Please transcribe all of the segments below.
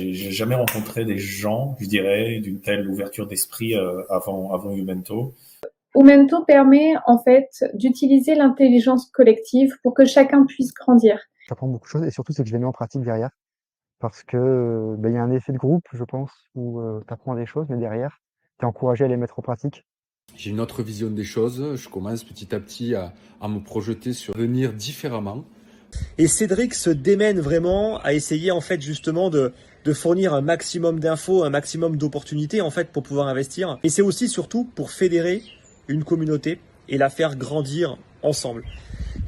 J'ai jamais rencontré des gens, je dirais, d'une telle ouverture d'esprit euh, avant, avant Umento. Umento permet en fait d'utiliser l'intelligence collective pour que chacun puisse grandir. J'apprends beaucoup de choses et surtout c'est que je les mets en pratique derrière parce que ben, il y a un effet de groupe, je pense, où euh, tu apprends des choses, mais derrière, tu es encouragé à les mettre en pratique. J'ai une autre vision des choses. Je commence petit à petit à, à me projeter sur venir différemment. Et Cédric se démène vraiment à essayer en fait justement de, fournir un maximum d'infos, un maximum d'opportunités en fait pour pouvoir investir. Et c'est aussi surtout pour fédérer une communauté et la faire grandir ensemble.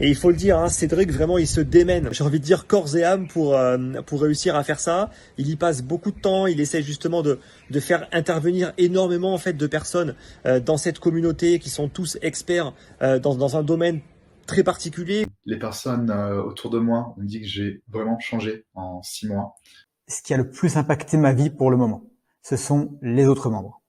Et il faut le dire, hein, Cédric, vraiment, il se démène. J'ai envie de dire corps et âme pour, euh, pour réussir à faire ça. Il y passe beaucoup de temps. Il essaie justement de, de faire intervenir énormément en fait de personnes euh, dans cette communauté qui sont tous experts euh, dans, dans un domaine très particulier. Les personnes autour de moi me disent que j'ai vraiment changé en six mois. Ce qui a le plus impacté ma vie pour le moment, ce sont les autres membres.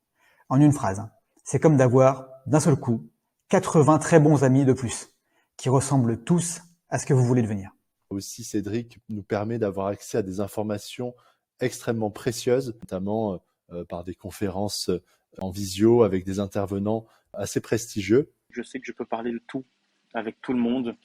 En une phrase, hein. c'est comme d'avoir d'un seul coup 80 très bons amis de plus qui ressemblent tous à ce que vous voulez devenir. Aussi, Cédric nous permet d'avoir accès à des informations extrêmement précieuses, notamment euh, par des conférences euh, en visio avec des intervenants assez prestigieux. Je sais que je peux parler de tout avec tout le monde.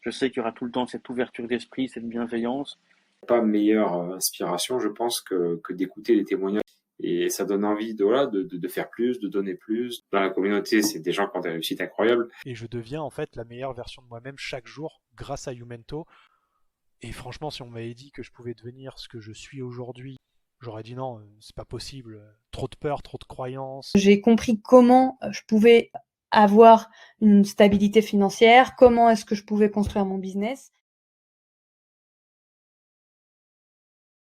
Je sais qu'il y aura tout le temps cette ouverture d'esprit, cette bienveillance. Pas meilleure euh, inspiration, je pense, que, que d'écouter les témoignages et ça donne envie de voilà de, de, de, faire plus, de donner plus. Dans la communauté, c'est des gens qui ont des réussites incroyables. Et je deviens en fait la meilleure version de moi-même chaque jour grâce à Youmento. Et franchement, si on m'avait dit que je pouvais devenir ce que je suis aujourd'hui, j'aurais dit non, c'est pas possible. Trop de peur, trop de croyances. J'ai compris comment je pouvais avoir une stabilité financière, comment est-ce que je pouvais construire mon business.